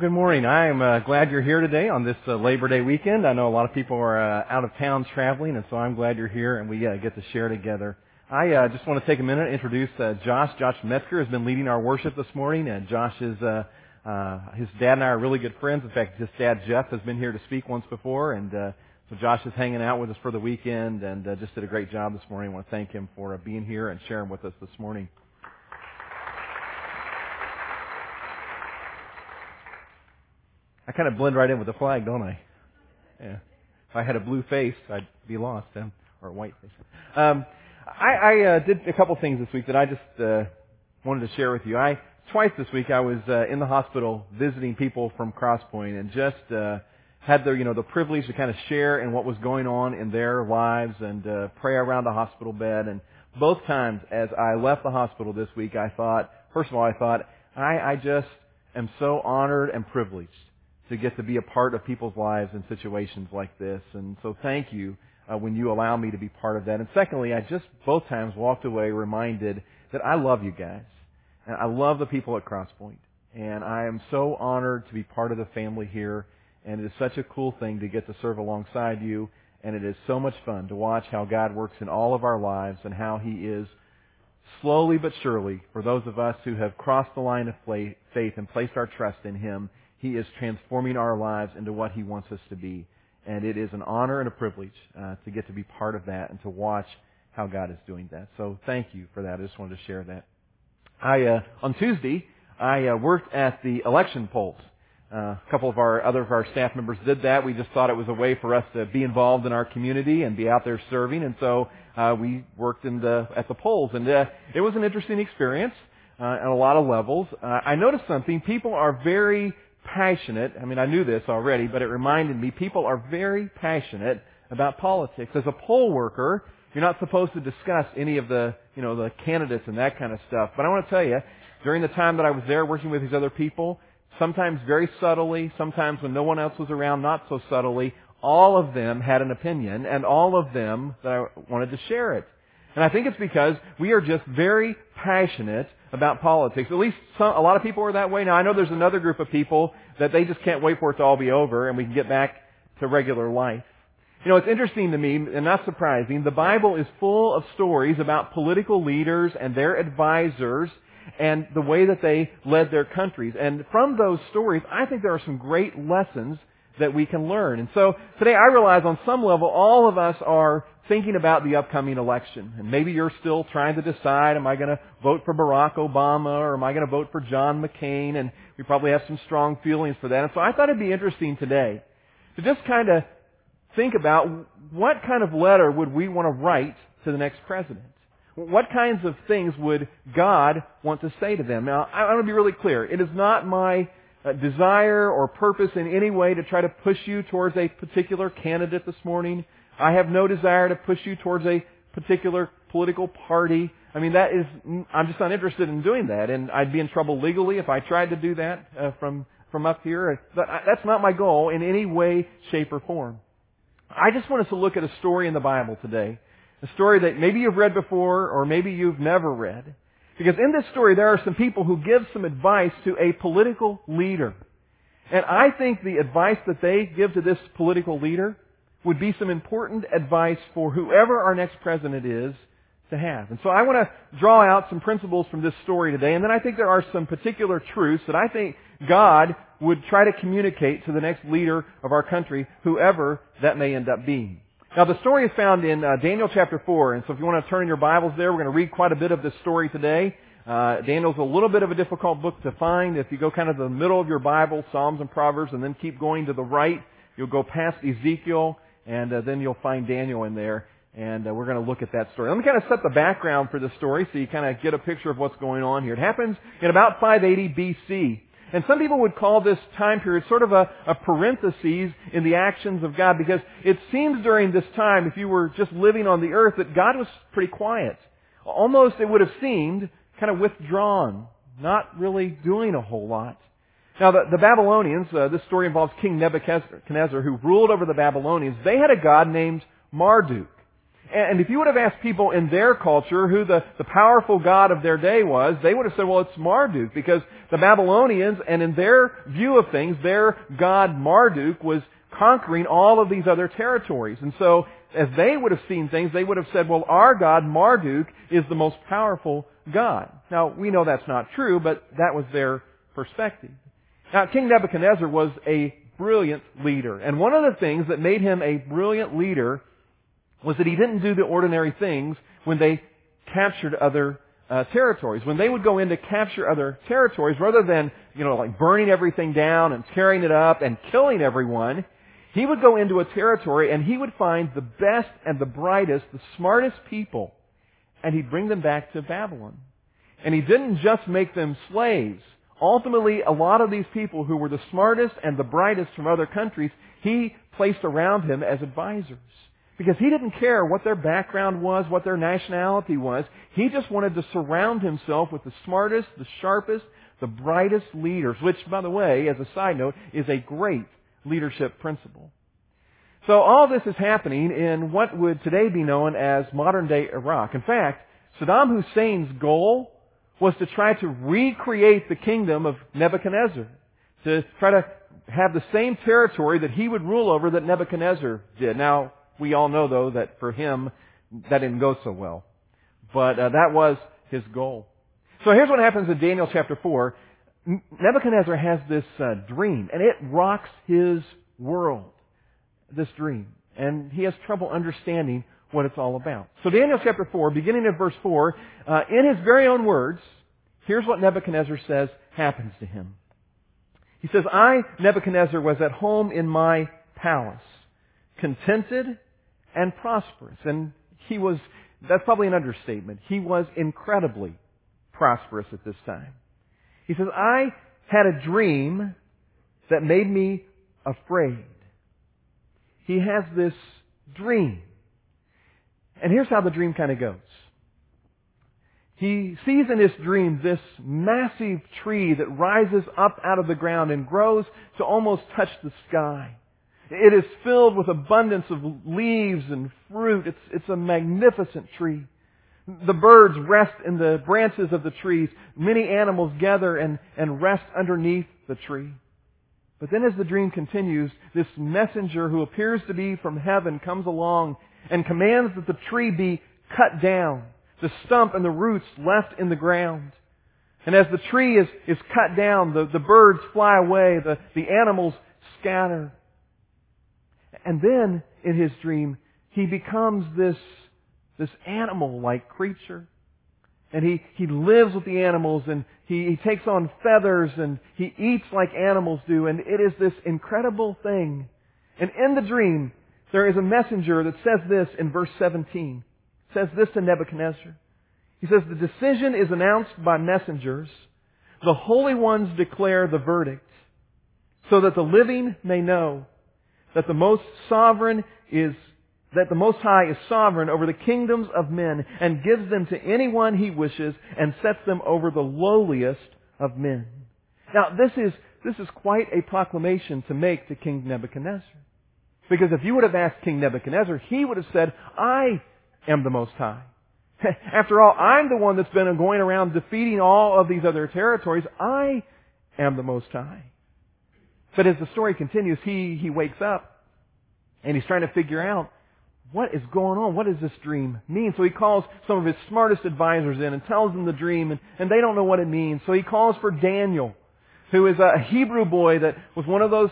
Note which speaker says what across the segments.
Speaker 1: Good morning. I am uh, glad you're here today on this uh, Labor Day weekend. I know a lot of people are uh, out of town traveling, and so I'm glad you're here and we uh, get to share together. I uh, just want to take a minute and introduce uh, Josh. Josh Metzger has been leading our worship this morning, and Josh is uh, uh, his dad and I are really good friends. In fact, his dad Jeff has been here to speak once before, and uh, so Josh is hanging out with us for the weekend and uh, just did a great job this morning. I want to thank him for uh, being here and sharing with us this morning. I kind of blend right in with the flag, don't I? Yeah. If I had a blue face, I'd be lost, or a white face. Um, I, I uh, did a couple things this week that I just uh, wanted to share with you. I twice this week I was uh, in the hospital visiting people from Crosspoint and just uh, had the you know the privilege to kind of share in what was going on in their lives and uh, pray around the hospital bed. And both times as I left the hospital this week, I thought, first of all, I thought I, I just am so honored and privileged to get to be a part of people's lives in situations like this. And so thank you uh, when you allow me to be part of that. And secondly, I just both times walked away reminded that I love you guys. And I love the people at Crosspoint. And I am so honored to be part of the family here. And it is such a cool thing to get to serve alongside you. And it is so much fun to watch how God works in all of our lives and how He is slowly but surely, for those of us who have crossed the line of faith and placed our trust in Him, he is transforming our lives into what He wants us to be. And it is an honor and a privilege uh, to get to be part of that and to watch how God is doing that. So thank you for that. I just wanted to share that. I uh, on Tuesday I uh, worked at the election polls. Uh, a couple of our other of our staff members did that. We just thought it was a way for us to be involved in our community and be out there serving, and so uh, we worked in the at the polls, and uh, it was an interesting experience uh, on a lot of levels. Uh, I noticed something: people are very passionate. I mean, I knew this already, but it reminded me people are very passionate about politics. As a poll worker, you're not supposed to discuss any of the, you know, the candidates and that kind of stuff. But I want to tell you, during the time that I was there working with these other people, sometimes very subtly, sometimes when no one else was around, not so subtly, all of them had an opinion and all of them that I wanted to share it. And I think it's because we are just very passionate about politics. At least some, a lot of people are that way. Now I know there's another group of people that they just can't wait for it to all be over and we can get back to regular life. You know, it's interesting to me and not surprising. The Bible is full of stories about political leaders and their advisors and the way that they led their countries. And from those stories, I think there are some great lessons that we can learn. And so today I realize on some level all of us are thinking about the upcoming election. And maybe you're still trying to decide, am I going to vote for Barack Obama or am I going to vote for John McCain? And we probably have some strong feelings for that. And so I thought it'd be interesting today to just kind of think about what kind of letter would we want to write to the next president? What kinds of things would God want to say to them? Now, I want to be really clear. It is not my uh, desire or purpose in any way to try to push you towards a particular candidate this morning. I have no desire to push you towards a particular political party. I mean, that is, I'm just not interested in doing that, and I'd be in trouble legally if I tried to do that uh, from from up here. But that's not my goal in any way, shape, or form. I just want us to look at a story in the Bible today, a story that maybe you've read before or maybe you've never read. Because in this story, there are some people who give some advice to a political leader. And I think the advice that they give to this political leader would be some important advice for whoever our next president is to have. And so I want to draw out some principles from this story today, and then I think there are some particular truths that I think God would try to communicate to the next leader of our country, whoever that may end up being. Now the story is found in uh, Daniel chapter 4, and so if you want to turn in your Bibles there, we're going to read quite a bit of this story today. Uh, Daniel's a little bit of a difficult book to find. If you go kind of the middle of your Bible, Psalms and Proverbs, and then keep going to the right, you'll go past Ezekiel, and uh, then you'll find Daniel in there. And uh, we're going to look at that story. Let me kind of set the background for the story so you kind of get a picture of what's going on here. It happens in about 580 BC. And some people would call this time period sort of a, a parenthesis in the actions of God because it seems during this time, if you were just living on the earth, that God was pretty quiet. Almost it would have seemed kind of withdrawn, not really doing a whole lot. Now, the, the Babylonians, uh, this story involves King Nebuchadnezzar, who ruled over the Babylonians. They had a god named Marduk. And if you would have asked people in their culture who the, the powerful god of their day was, they would have said, well, it's Marduk, because the Babylonians, and in their view of things, their god Marduk was conquering all of these other territories. And so, as they would have seen things, they would have said, well, our god Marduk is the most powerful god. Now, we know that's not true, but that was their perspective. Now, King Nebuchadnezzar was a brilliant leader. And one of the things that made him a brilliant leader was that he didn't do the ordinary things when they captured other uh, territories. When they would go in to capture other territories, rather than, you know, like burning everything down and tearing it up and killing everyone, he would go into a territory and he would find the best and the brightest, the smartest people, and he'd bring them back to Babylon. And he didn't just make them slaves. Ultimately, a lot of these people who were the smartest and the brightest from other countries, he placed around him as advisors. Because he didn't care what their background was, what their nationality was. He just wanted to surround himself with the smartest, the sharpest, the brightest leaders, which, by the way, as a side note, is a great leadership principle. So all this is happening in what would today be known as modern day Iraq. In fact, Saddam Hussein's goal was to try to recreate the kingdom of Nebuchadnezzar. To try to have the same territory that he would rule over that Nebuchadnezzar did. Now, we all know, though, that for him, that didn't go so well. But uh, that was his goal. So here's what happens in Daniel chapter 4. Nebuchadnezzar has this uh, dream, and it rocks his world, this dream. And he has trouble understanding what it's all about. So Daniel chapter 4, beginning at verse 4, uh, in his very own words, here's what Nebuchadnezzar says happens to him. He says, I, Nebuchadnezzar, was at home in my palace, contented and prosperous. And he was, that's probably an understatement. He was incredibly prosperous at this time. He says, I had a dream that made me afraid. He has this dream. And here's how the dream kind of goes. He sees in his dream this massive tree that rises up out of the ground and grows to almost touch the sky. It is filled with abundance of leaves and fruit. It's, it's a magnificent tree. The birds rest in the branches of the trees. Many animals gather and, and rest underneath the tree. But then as the dream continues, this messenger who appears to be from heaven comes along and commands that the tree be cut down, the stump and the roots left in the ground. And as the tree is, is cut down, the, the birds fly away, the, the animals scatter. And then, in his dream, he becomes this, this animal-like creature. And he, he lives with the animals and he, he takes on feathers and he eats like animals do. And it is this incredible thing. And in the dream, there is a messenger that says this in verse 17. It says this to Nebuchadnezzar. He says, the decision is announced by messengers. The holy ones declare the verdict so that the living may know that the most sovereign is that the Most High is sovereign over the kingdoms of men and gives them to anyone he wishes and sets them over the lowliest of men. Now this is, this is quite a proclamation to make to King Nebuchadnezzar. Because if you would have asked King Nebuchadnezzar, he would have said, I am the Most High. After all, I'm the one that's been going around defeating all of these other territories. I am the Most High. But as the story continues, he, he wakes up and he's trying to figure out what is going on? What does this dream mean? So he calls some of his smartest advisors in and tells them the dream and, and they don't know what it means. So he calls for Daniel, who is a Hebrew boy that was one of those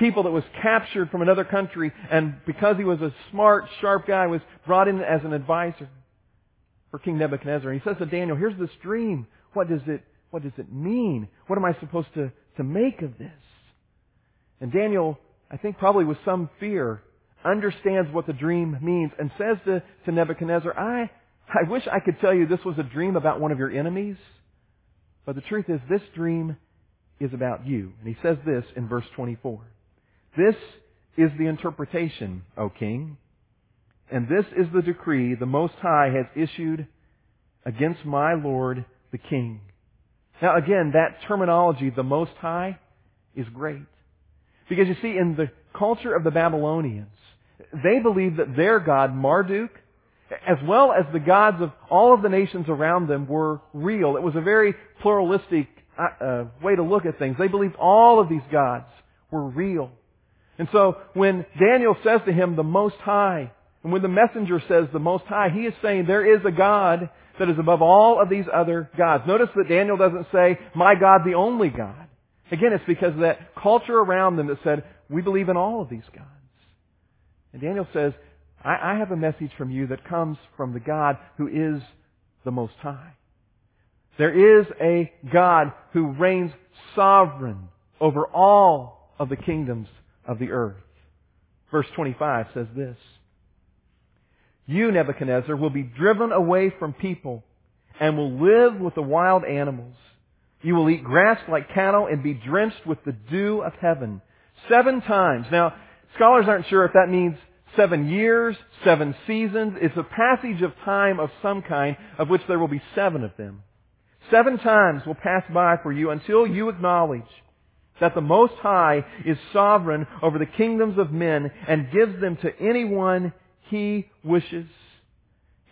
Speaker 1: people that was captured from another country and because he was a smart, sharp guy was brought in as an advisor for King Nebuchadnezzar. And he says to Daniel, here's this dream. What does it, what does it mean? What am I supposed to, to make of this? And Daniel, I think probably with some fear, understands what the dream means and says to, to Nebuchadnezzar, I, I wish I could tell you this was a dream about one of your enemies, but the truth is this dream is about you. And he says this in verse 24. This is the interpretation, O king, and this is the decree the Most High has issued against my Lord the king. Now again, that terminology, the Most High, is great. Because you see, in the culture of the Babylonians, they believed that their God, Marduk, as well as the gods of all of the nations around them were real. It was a very pluralistic uh, uh, way to look at things. They believed all of these gods were real. And so when Daniel says to him, the Most High, and when the messenger says the Most High, he is saying there is a God that is above all of these other gods. Notice that Daniel doesn't say, my God, the only God. Again, it's because of that culture around them that said, we believe in all of these gods. And Daniel says, I, I have a message from you that comes from the God who is the Most High. There is a God who reigns sovereign over all of the kingdoms of the earth. Verse 25 says this, You, Nebuchadnezzar, will be driven away from people and will live with the wild animals. You will eat grass like cattle and be drenched with the dew of heaven. Seven times. Now, scholars aren't sure if that means seven years, seven seasons. It's a passage of time of some kind, of which there will be seven of them. Seven times will pass by for you until you acknowledge that the Most High is sovereign over the kingdoms of men and gives them to anyone he wishes.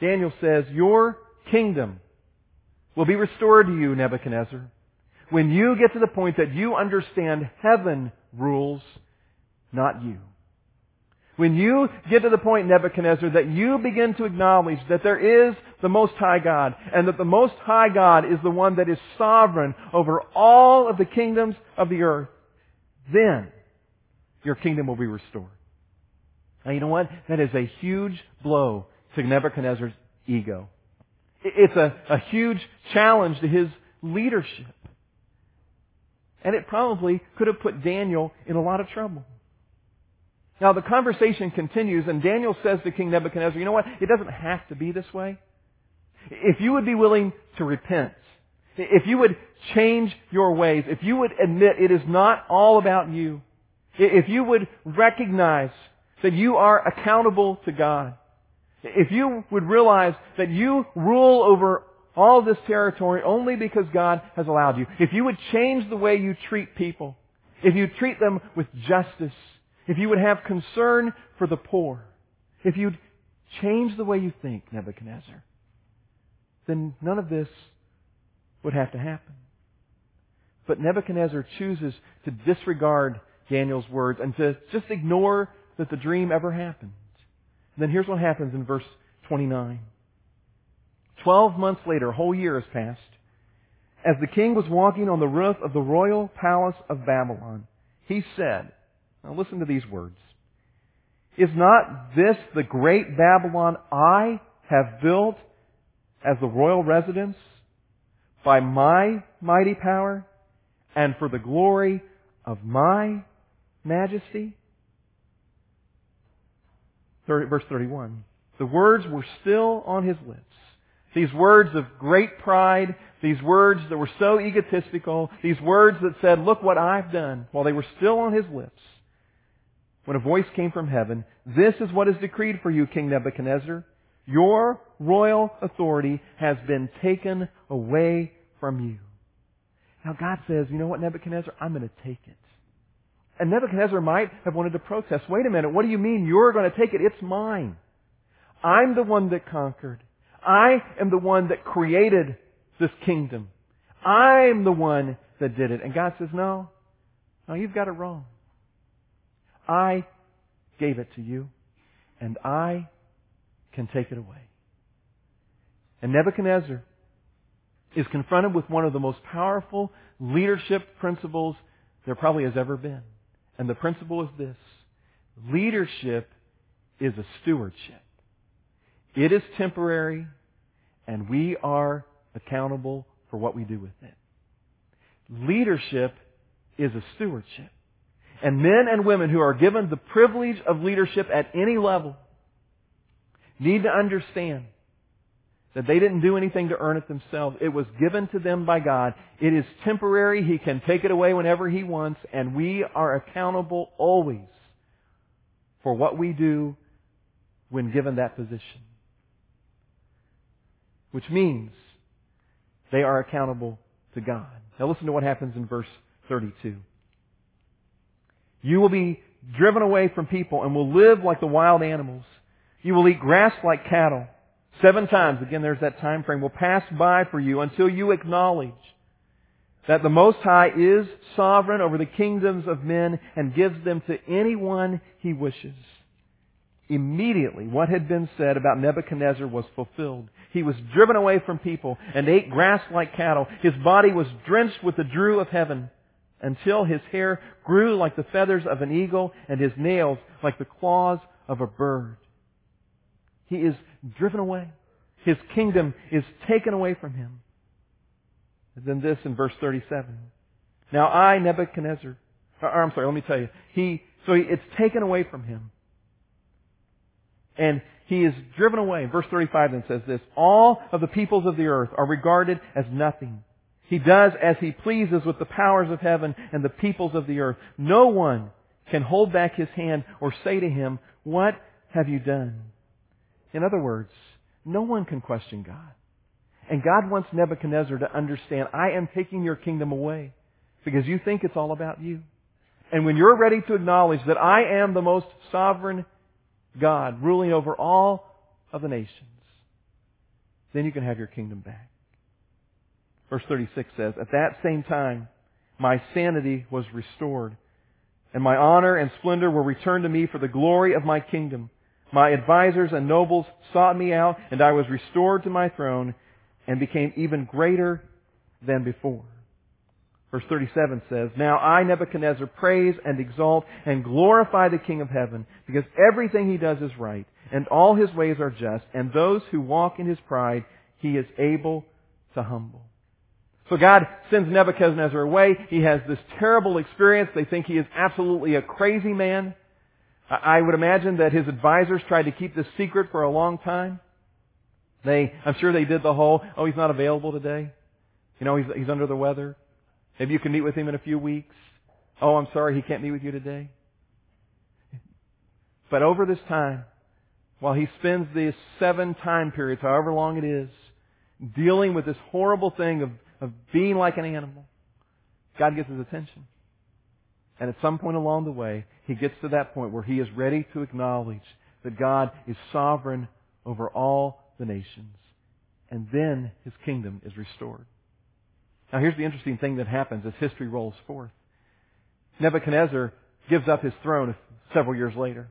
Speaker 1: Daniel says, Your kingdom will be restored to you, Nebuchadnezzar, when you get to the point that you understand heaven rules, not you. When you get to the point, Nebuchadnezzar, that you begin to acknowledge that there is the Most High God, and that the Most High God is the one that is sovereign over all of the kingdoms of the earth, then your kingdom will be restored. Now you know what? That is a huge blow to Nebuchadnezzar's ego. It's a, a huge challenge to his leadership. And it probably could have put Daniel in a lot of trouble. Now the conversation continues and Daniel says to King Nebuchadnezzar, you know what? It doesn't have to be this way. If you would be willing to repent, if you would change your ways, if you would admit it is not all about you, if you would recognize that you are accountable to God, if you would realize that you rule over all this territory only because God has allowed you, if you would change the way you treat people, if you treat them with justice, if you would have concern for the poor, if you'd change the way you think, Nebuchadnezzar, then none of this would have to happen. But Nebuchadnezzar chooses to disregard Daniel's words and to just ignore that the dream ever happened. And then here's what happens in verse 29. Twelve months later, a whole year has passed, as the king was walking on the roof of the royal palace of Babylon, he said, now listen to these words. Is not this the great Babylon I have built as the royal residence by my mighty power and for the glory of my majesty? 30, verse 31. The words were still on his lips. These words of great pride, these words that were so egotistical, these words that said, look what I've done, while they were still on his lips when a voice came from heaven, This is what is decreed for you, King Nebuchadnezzar. Your royal authority has been taken away from you. Now God says, you know what, Nebuchadnezzar? I'm going to take it. And Nebuchadnezzar might have wanted to protest. Wait a minute, what do you mean you're going to take it? It's mine. I'm the one that conquered. I am the one that created this kingdom. I'm the one that did it. And God says, no, no, you've got it wrong. I gave it to you, and I can take it away. And Nebuchadnezzar is confronted with one of the most powerful leadership principles there probably has ever been. And the principle is this. Leadership is a stewardship. It is temporary, and we are accountable for what we do with it. Leadership is a stewardship. And men and women who are given the privilege of leadership at any level need to understand that they didn't do anything to earn it themselves. It was given to them by God. It is temporary. He can take it away whenever He wants, and we are accountable always for what we do when given that position. Which means they are accountable to God. Now listen to what happens in verse 32. You will be driven away from people and will live like the wild animals. You will eat grass like cattle Seven times, again there's that time frame, will pass by for you until you acknowledge that the Most High is sovereign over the kingdoms of men and gives them to anyone he wishes. Immediately, what had been said about Nebuchadnezzar was fulfilled. He was driven away from people and ate grass like cattle. His body was drenched with the dew of heaven until his hair grew like the feathers of an eagle and his nails like the claws of a bird. He is driven away. His kingdom is taken away from him. And then this in verse 37. Now I, Nebuchadnezzar, or I'm sorry, let me tell you. He, so it's taken away from him. And he is driven away. Verse 35 then says this, All of the peoples of the earth are regarded as nothing. He does as he pleases with the powers of heaven and the peoples of the earth. No one can hold back his hand or say to him, What have you done? In other words, no one can question God. And God wants Nebuchadnezzar to understand, I am taking your kingdom away because you think it's all about you. And when you're ready to acknowledge that I am the most sovereign God ruling over all of the nations, then you can have your kingdom back. Verse 36 says, At that same time, my sanity was restored, and my honor and splendor were returned to me for the glory of my kingdom. My advisers and nobles sought me out, and I was restored to my throne and became even greater than before. Verse 37 says, Now I, Nebuchadnezzar, praise and exalt and glorify the King of heaven, because everything he does is right, and all his ways are just, and those who walk in his pride he is able to humble. So God sends Nebuchadnezzar away. He has this terrible experience. They think he is absolutely a crazy man. I would imagine that his advisors tried to keep this secret for a long time. They, I'm sure they did the whole, oh, he's not available today. You know, he's, he's under the weather. Maybe you can meet with him in a few weeks. Oh, I'm sorry, he can't meet with you today. But over this time, while he spends these seven time periods, however long it is, dealing with this horrible thing of, of being like an animal, God gets his attention. And at some point along the way, he gets to that point where he is ready to acknowledge that God is sovereign over all the nations. And then his kingdom is restored. Now here's the interesting thing that happens as history rolls forth. Nebuchadnezzar gives up his throne several years later.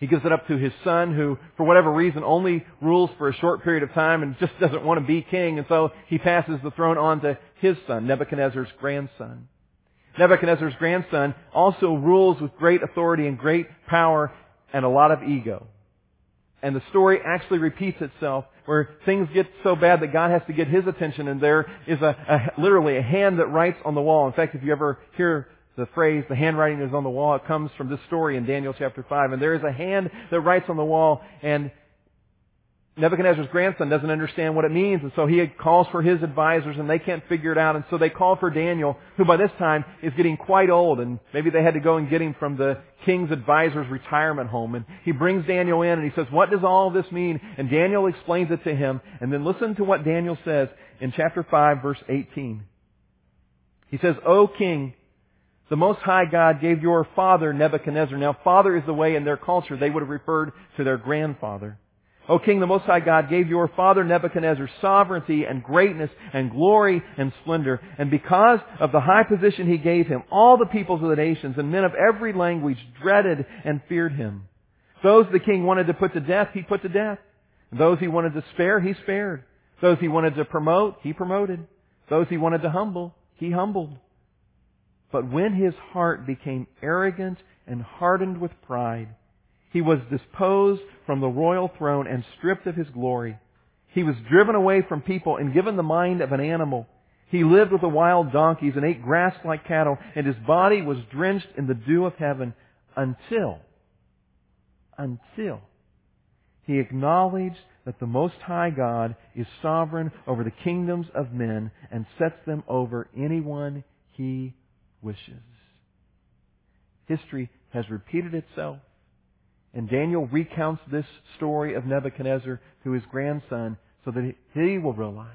Speaker 1: He gives it up to his son who, for whatever reason, only rules for a short period of time and just doesn't want to be king. And so he passes the throne on to his son, Nebuchadnezzar's grandson. Nebuchadnezzar's grandson also rules with great authority and great power and a lot of ego. And the story actually repeats itself where things get so bad that God has to get his attention and there is a, a literally a hand that writes on the wall. In fact, if you ever hear the phrase, the handwriting is on the wall, it comes from this story in Daniel chapter 5. And there is a hand that writes on the wall and Nebuchadnezzar's grandson doesn't understand what it means, and so he calls for his advisors, and they can't figure it out, and so they call for Daniel, who by this time is getting quite old, and maybe they had to go and get him from the king's advisor's retirement home. And he brings Daniel in, and he says, what does all this mean? And Daniel explains it to him, and then listen to what Daniel says in chapter 5, verse 18. He says, O king, the Most High God gave your father Nebuchadnezzar. Now, father is the way in their culture they would have referred to their grandfather. O King, the Most High God gave your father Nebuchadnezzar sovereignty and greatness and glory and splendor. And because of the high position he gave him, all the peoples of the nations and men of every language dreaded and feared him. Those the king wanted to put to death, he put to death. Those he wanted to spare, he spared. Those he wanted to promote, he promoted. Those he wanted to humble, he humbled. But when his heart became arrogant and hardened with pride, he was disposed from the royal throne and stripped of his glory. He was driven away from people and given the mind of an animal. He lived with the wild donkeys and ate grass like cattle, and his body was drenched in the dew of heaven until, until he acknowledged that the Most High God is sovereign over the kingdoms of men and sets them over anyone he wishes. History has repeated itself and Daniel recounts this story of Nebuchadnezzar to his grandson so that he will realize,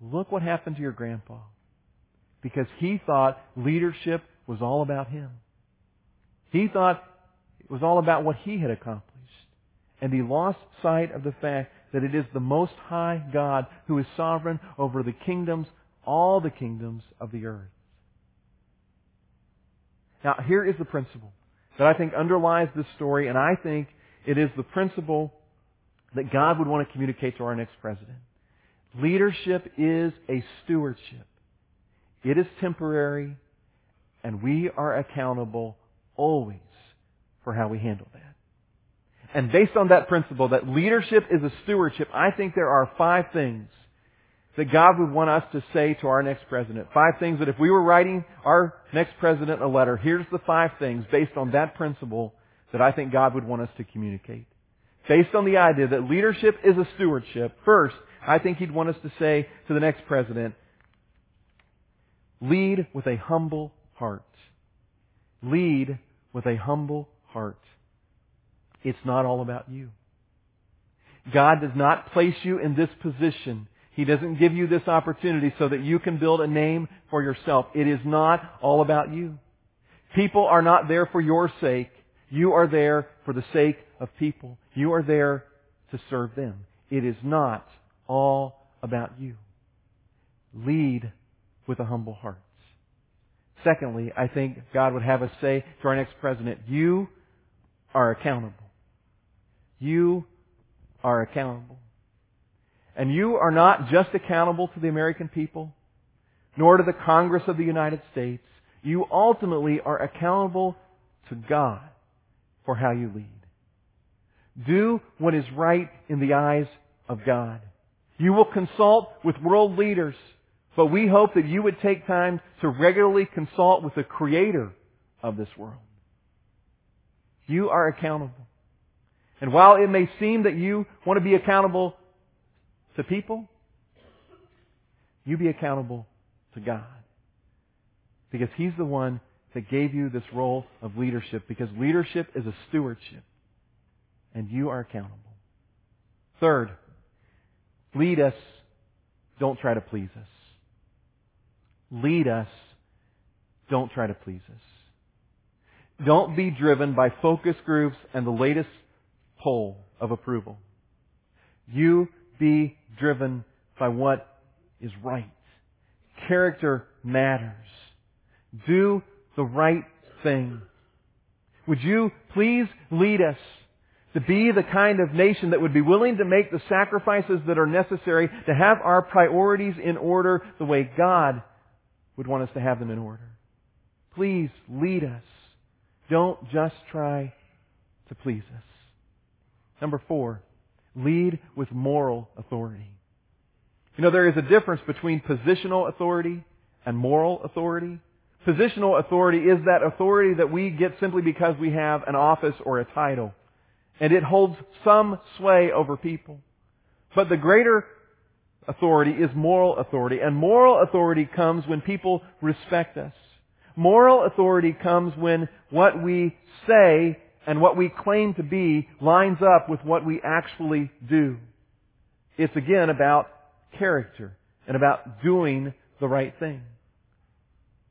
Speaker 1: look what happened to your grandpa. Because he thought leadership was all about him. He thought it was all about what he had accomplished. And he lost sight of the fact that it is the Most High God who is sovereign over the kingdoms, all the kingdoms of the earth. Now, here is the principle that I think underlies this story, and I think it is the principle that God would want to communicate to our next president. Leadership is a stewardship. It is temporary, and we are accountable always for how we handle that. And based on that principle, that leadership is a stewardship, I think there are five things that God would want us to say to our next president. Five things that if we were writing our next president a letter, here's the five things based on that principle that I think God would want us to communicate. Based on the idea that leadership is a stewardship, first, I think He'd want us to say to the next president, lead with a humble heart. Lead with a humble heart. It's not all about you. God does not place you in this position. He doesn't give you this opportunity so that you can build a name for yourself. It is not all about you. People are not there for your sake. You are there for the sake of people. You are there to serve them. It is not all about you. Lead with a humble heart. Secondly, I think God would have us say to our next president, you are accountable. You are accountable. And you are not just accountable to the American people, nor to the Congress of the United States. You ultimately are accountable to God for how you lead. Do what is right in the eyes of God. You will consult with world leaders, but we hope that you would take time to regularly consult with the Creator of this world. You are accountable. And while it may seem that you want to be accountable to people, you be accountable to God. Because He's the one that gave you this role of leadership, because leadership is a stewardship. And you are accountable. Third, lead us, don't try to please us. Lead us, don't try to please us. Don't be driven by focus groups and the latest poll of approval. You be driven by what is right. Character matters. Do the right thing. Would you please lead us to be the kind of nation that would be willing to make the sacrifices that are necessary to have our priorities in order the way God would want us to have them in order? Please lead us. Don't just try to please us. Number four, lead with moral authority. You know, there is a difference between positional authority and moral authority. Positional authority is that authority that we get simply because we have an office or a title. And it holds some sway over people. But the greater authority is moral authority. And moral authority comes when people respect us. Moral authority comes when what we say and what we claim to be lines up with what we actually do. It's again about character and about doing the right thing.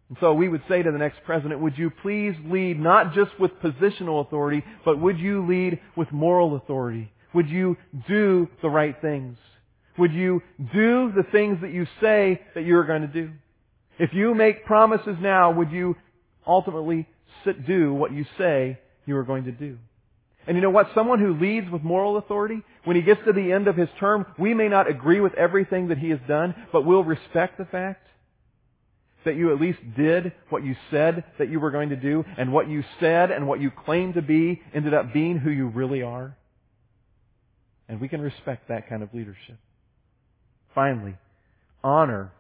Speaker 1: And so we would say to the next president, would you please lead not just with positional authority, but would you lead with moral authority? Would you do the right things? Would you do the things that you say that you're going to do? If you make promises now, would you ultimately do what you say you are going to do. And you know what? Someone who leads with moral authority, when he gets to the end of his term, we may not agree with everything that he has done, but we'll respect the fact that you at least did what you said that you were going to do, and what you said and what you claimed to be ended up being who you really are. And we can respect that kind of leadership. Finally, honor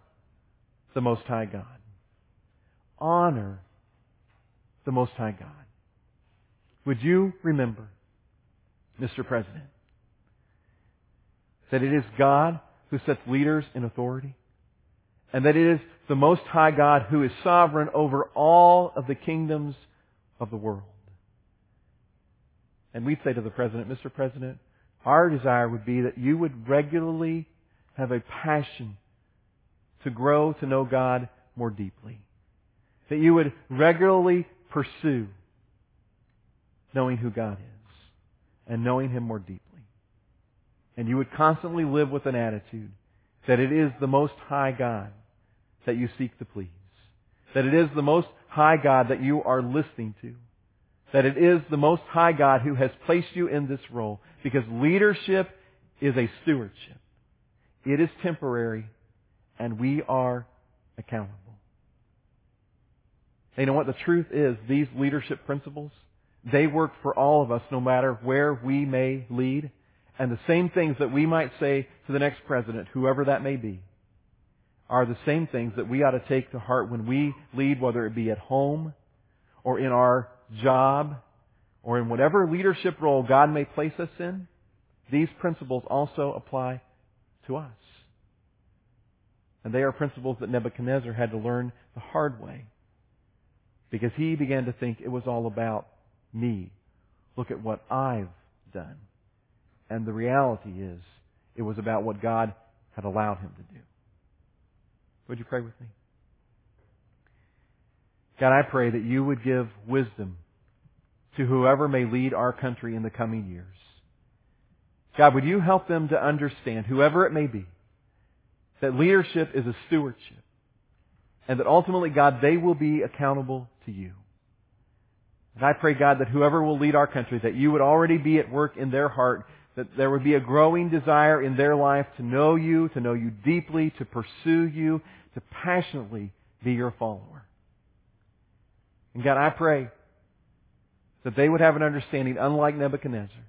Speaker 1: the Most High God. Honor the Most High God. Would you remember, Mr. President, that it is God who sets leaders in authority? And that it is the Most High God who is sovereign over all of the kingdoms of the world. And we'd say to the President, Mr. President, our desire would be that you would regularly have a passion to grow to know God more deeply. That you would regularly pursue knowing who God is and knowing Him more deeply. And you would constantly live with an attitude that it is the Most High God that you seek to please. That it is the Most High God that you are listening to. That it is the Most High God who has placed you in this role. Because leadership is a stewardship. It is temporary and we are accountable. And you know what? The truth is, these leadership principles, they work for all of us no matter where we may lead. And the same things that we might say to the next president, whoever that may be, are the same things that we ought to take to heart when we lead, whether it be at home or in our job or in whatever leadership role God may place us in. These principles also apply to us. And they are principles that Nebuchadnezzar had to learn the hard way. Because he began to think it was all about me. Look at what I've done. And the reality is, it was about what God had allowed him to do. Would you pray with me? God, I pray that you would give wisdom to whoever may lead our country in the coming years. God, would you help them to understand, whoever it may be, that leadership is a stewardship. And that ultimately, God, they will be accountable to you. And I pray, God, that whoever will lead our country, that you would already be at work in their heart, that there would be a growing desire in their life to know you, to know you deeply, to pursue you, to passionately be your follower. And God, I pray that they would have an understanding, unlike Nebuchadnezzar,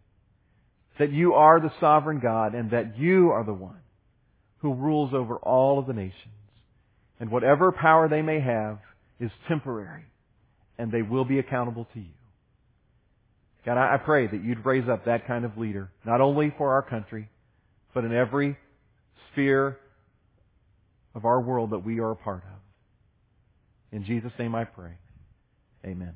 Speaker 1: that you are the sovereign God and that you are the one who rules over all of the nations. And whatever power they may have is temporary and they will be accountable to you. God, I pray that you'd raise up that kind of leader, not only for our country, but in every sphere of our world that we are a part of. In Jesus' name I pray. Amen.